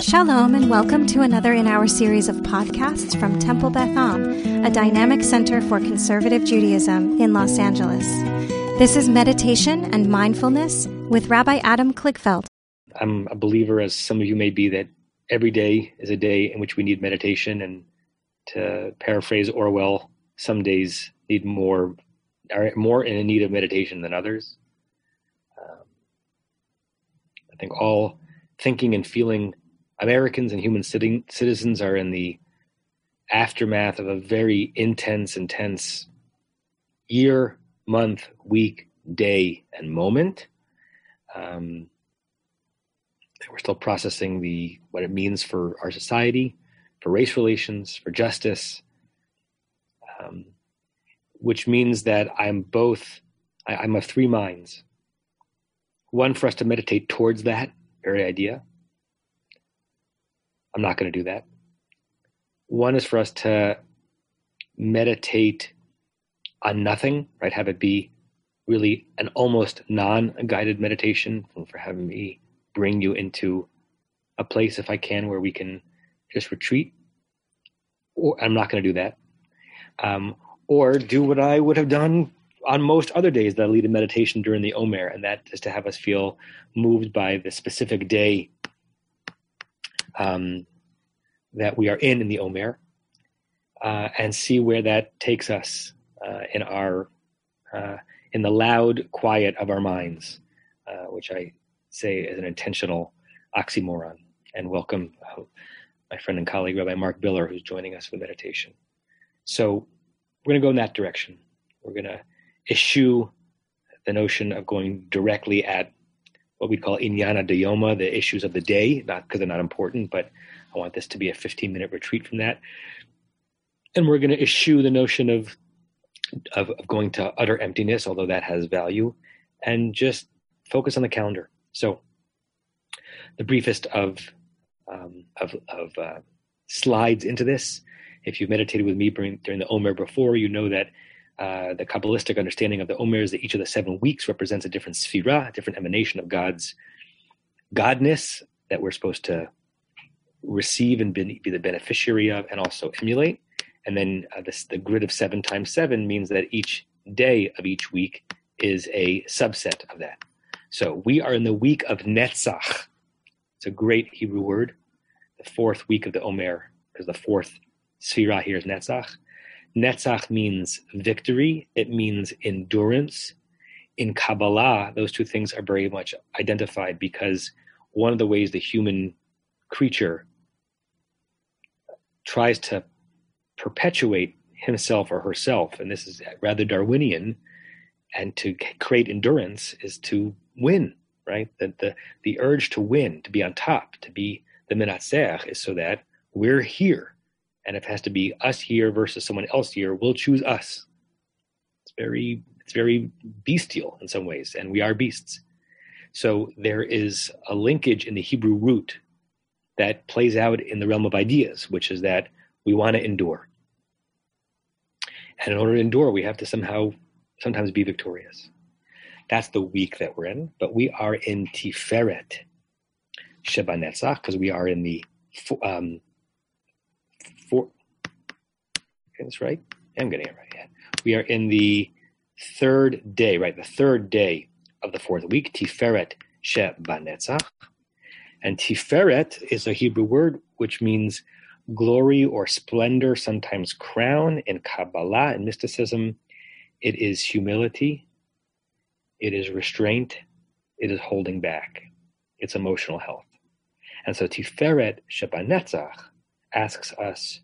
Shalom, and welcome to another in our series of podcasts from Temple Beth Am, a dynamic center for conservative Judaism in Los Angeles. This is Meditation and Mindfulness with Rabbi Adam Kligfeld. I'm a believer, as some of you may be, that every day is a day in which we need meditation. And to paraphrase Orwell, some days need more are more in need of meditation than others. Um, I think all thinking and feeling Americans and human citizens are in the aftermath of a very intense, intense year, month, week, day, and moment. Um, we're still processing the what it means for our society, for race relations, for justice, um, which means that I'm both. I, I'm of three minds. One for us to meditate towards that very idea, I'm not going to do that. One is for us to meditate on nothing, right? Have it be really an almost non guided meditation, for having me bring you into a place, if I can, where we can just retreat. Or I'm not going to do that. Um, or do what I would have done on most other days that I lead a meditation during the Omer, and that is to have us feel moved by the specific day um, that we are in in the Omer, uh, and see where that takes us uh, in our uh, in the loud quiet of our minds, uh, which I say is an intentional oxymoron. And welcome uh, my friend and colleague Rabbi Mark Biller, who's joining us for meditation. So we're going to go in that direction. We're going to eschew the notion of going directly at what we call inyana dayoma, the issues of the day, not because they're not important, but I want this to be a 15 minute retreat from that. And we're going to eschew the notion of, of, of going to utter emptiness, although that has value, and just focus on the calendar. So, the briefest of um, of, of uh, slides into this. If you've meditated with me during, during the Omer before, you know that uh, the Kabbalistic understanding of the Omer is that each of the seven weeks represents a different sphira, a different emanation of God's godness that we're supposed to receive and be, be the beneficiary of and also emulate. And then uh, this, the grid of seven times seven means that each day of each week is a subset of that. So we are in the week of Netzach. It's a great Hebrew word, the fourth week of the Omer, because the fourth Sphira here is Netzach. Netzach means victory, it means endurance. In Kabbalah, those two things are very much identified because one of the ways the human creature tries to perpetuate himself or herself, and this is rather Darwinian, and to create endurance is to win, right? The, the, the urge to win, to be on top, to be the menatzer is so that we're here and if it has to be us here versus someone else here, we'll choose us. It's very it's very bestial in some ways, and we are beasts. So there is a linkage in the Hebrew root that plays out in the realm of ideas, which is that we want to endure. And in order to endure, we have to somehow sometimes be victorious. That's the week that we're in, but we are in Tiferet Sheba Netzach because we are in the um, four. Okay, That's right. I'm getting it right. Yeah. We are in the third day, right? The third day of the fourth week, Tiferet Shebanetzach. And Tiferet is a Hebrew word which means glory or splendor, sometimes crown. In Kabbalah and mysticism, it is humility, it is restraint, it is holding back, it's emotional health. And so Tiferet Shebanetzach asks us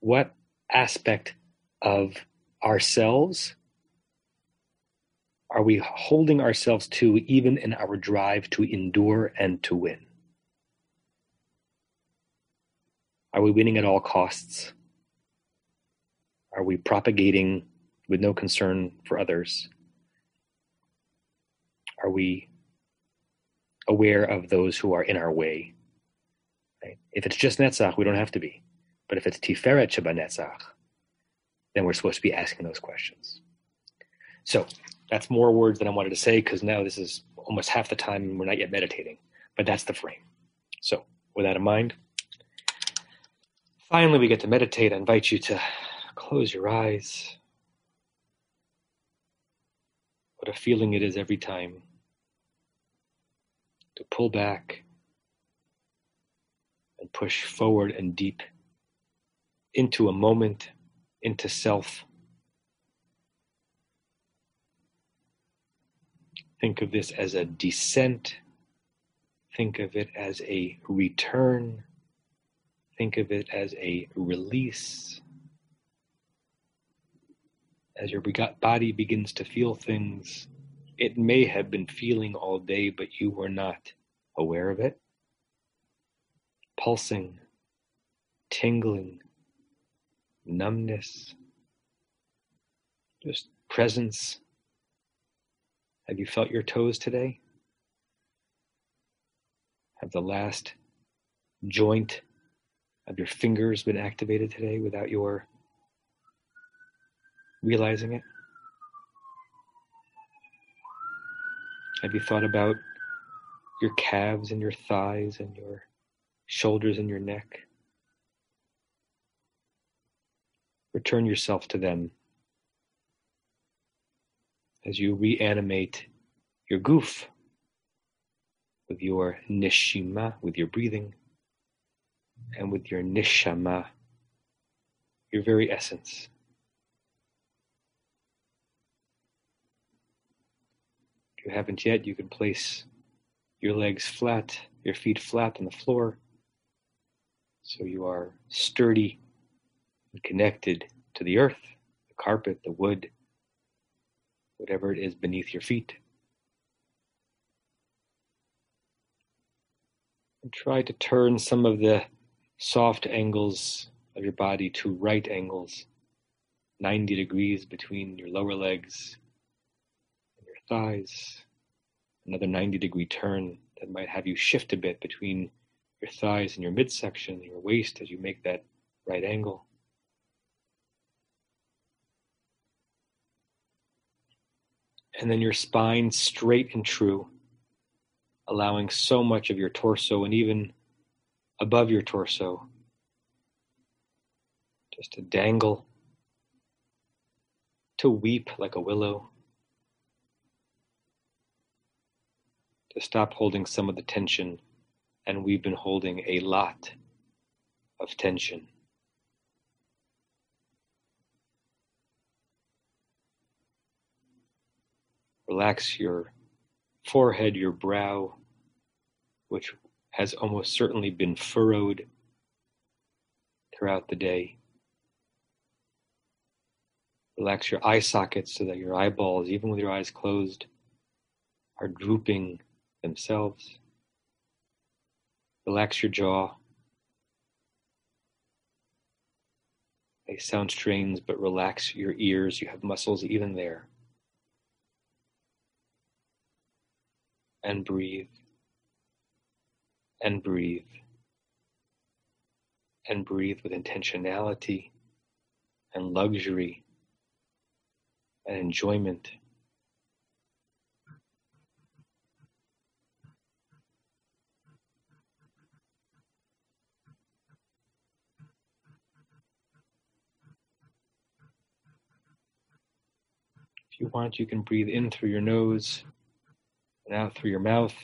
what aspect of ourselves are we holding ourselves to even in our drive to endure and to win? Are we winning at all costs? Are we propagating with no concern for others? Are we aware of those who are in our way? Right? If it's just Netzach, we don't have to be. But if it's Tiferet Netzach, then we're supposed to be asking those questions. So that's more words than I wanted to say because now this is almost half the time and we're not yet meditating, but that's the frame. So with that in mind, finally we get to meditate. I invite you to close your eyes. What a feeling it is every time to pull back and push forward and deep into a moment, into self. Think of this as a descent. Think of it as a return. Think of it as a release. As your body begins to feel things it may have been feeling all day, but you were not aware of it. Pulsing, tingling, numbness, just presence. Have you felt your toes today? Have the last joint of your fingers been activated today without your realizing it? Have you thought about your calves and your thighs and your shoulders and your neck? Return yourself to them as you reanimate your guf with your nishima, with your breathing, and with your nishama, your very essence. If you haven't yet, you can place your legs flat, your feet flat on the floor, so you are sturdy and connected to the earth, the carpet, the wood, whatever it is beneath your feet. And try to turn some of the soft angles of your body to right angles, 90 degrees between your lower legs and your thighs, another 90 degree turn that might have you shift a bit between your thighs and your midsection your waist as you make that right angle. And then your spine straight and true, allowing so much of your torso and even above your torso just to dangle, to weep like a willow. to stop holding some of the tension, and we've been holding a lot of tension. Relax your forehead, your brow, which has almost certainly been furrowed throughout the day. Relax your eye sockets so that your eyeballs, even with your eyes closed, are drooping themselves. Relax your jaw. They sound strange, but relax your ears. You have muscles even there. And breathe. And breathe. And breathe with intentionality and luxury and enjoyment. You want, you can breathe in through your nose and out through your mouth,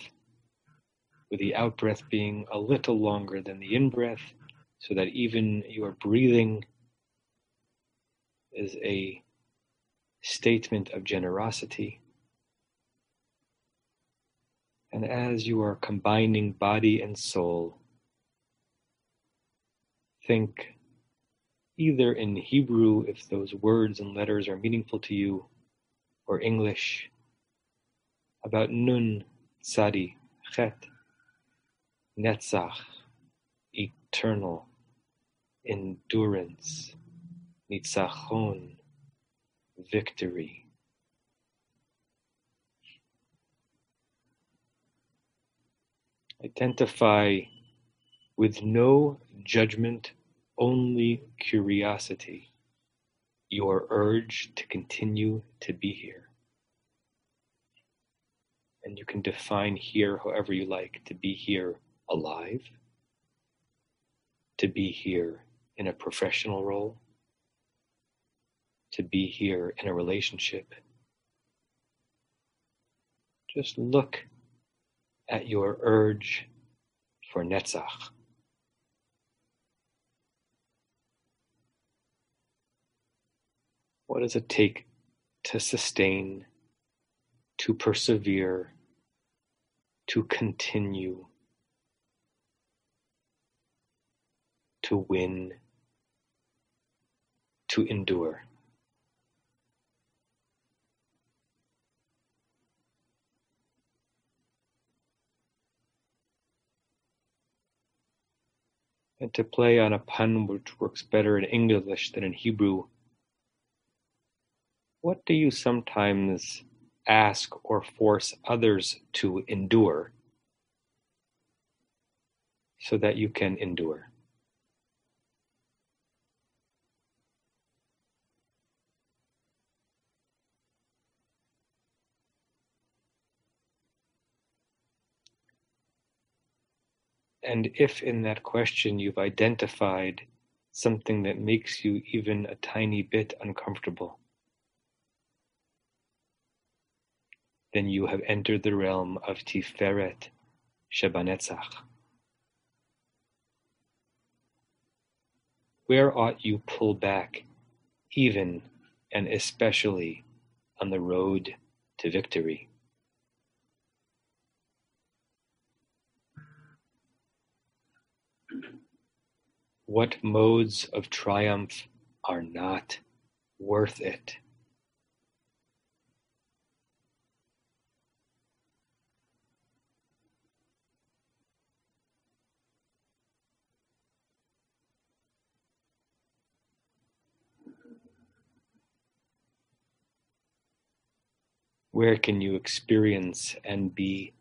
with the out breath being a little longer than the in breath, so that even your breathing is a statement of generosity. And as you are combining body and soul, think either in Hebrew, if those words and letters are meaningful to you, or English about Nun, Tzadi, Chet, Netzach, eternal, endurance, Nitzachon, victory. Identify with no judgment, only curiosity your urge to continue to be here. And you can define here however you like to be here alive, to be here in a professional role, to be here in a relationship. Just look at your urge for Netzach. What does it take to sustain, to persevere, to continue, to win, to endure? and to play on a pun which works better in English than in Hebrew, what do you sometimes ask or force others to endure so that you can endure? And if in that question you've identified something that makes you even a tiny bit uncomfortable, then you have entered the realm of Tiferet Shebanetzach. Where ought you pull back, even and especially on the road to victory? What modes of triumph are not worth it? Where can you experience and be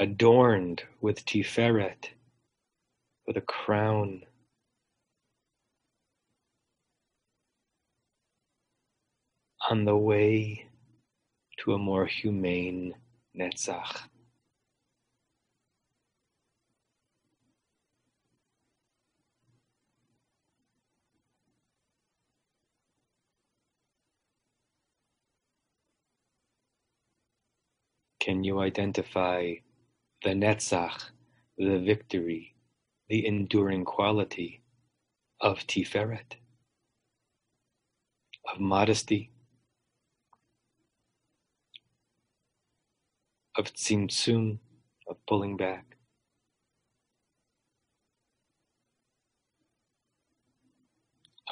adorned with Tiferet, with a crown? On the way to a more humane Netzach. Can you identify the Netzach, the victory, the enduring quality of Tiferet, of modesty, of tzimtzum, of pulling back?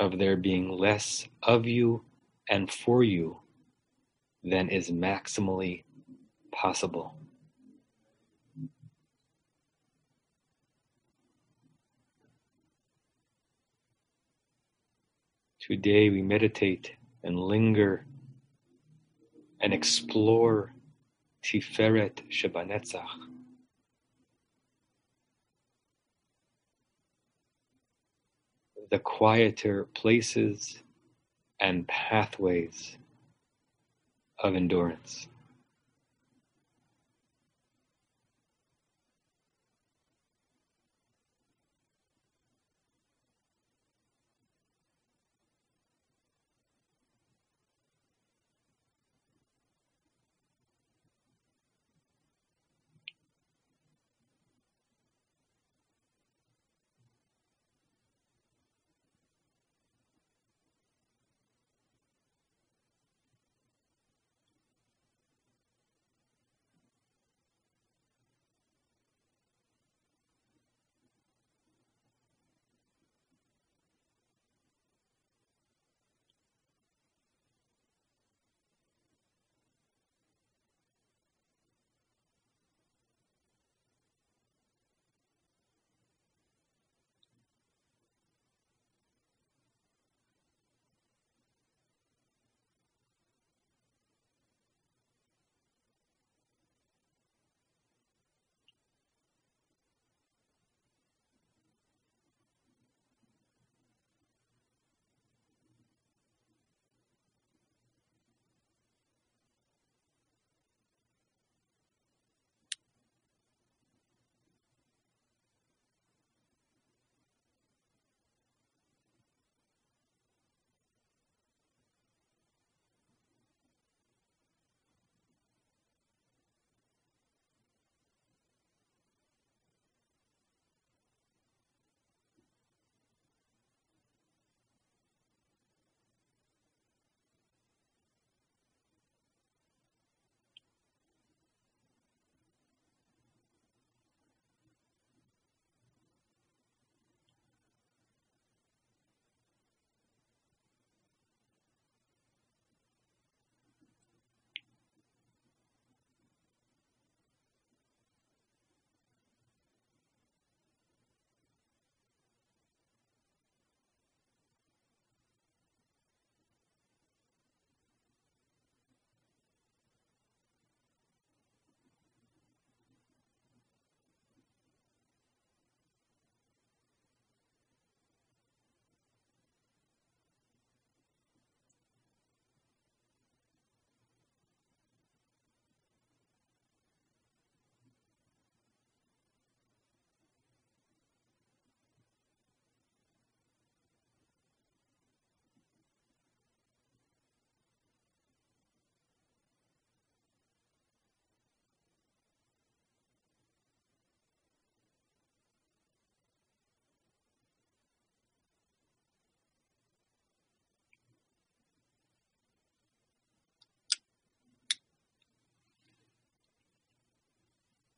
Of there being less of you and for you than is maximally possible. Today we meditate and linger and explore Tiferet Shebanetzach. The quieter places and pathways of endurance.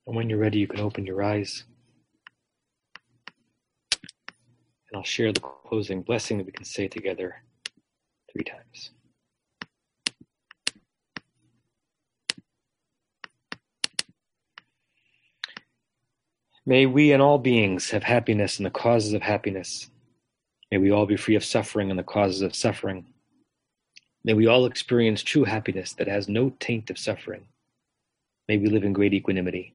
And when you're ready, you can open your eyes. And I'll share the closing blessing that we can say together three times. May we and all beings have happiness and the causes of happiness. May we all be free of suffering and the causes of suffering. May we all experience true happiness that has no taint of suffering. May we live in great equanimity,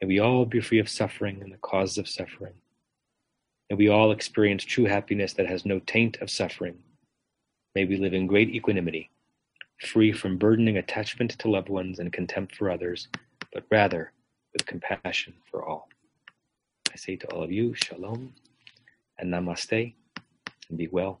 May we all be free of suffering and the causes of suffering. May we all experience true happiness that has no taint of suffering. May we live in great equanimity, free from burdening attachment to loved ones and contempt for others, but rather with compassion for all. I say to all of you, Shalom and Namaste, and be well.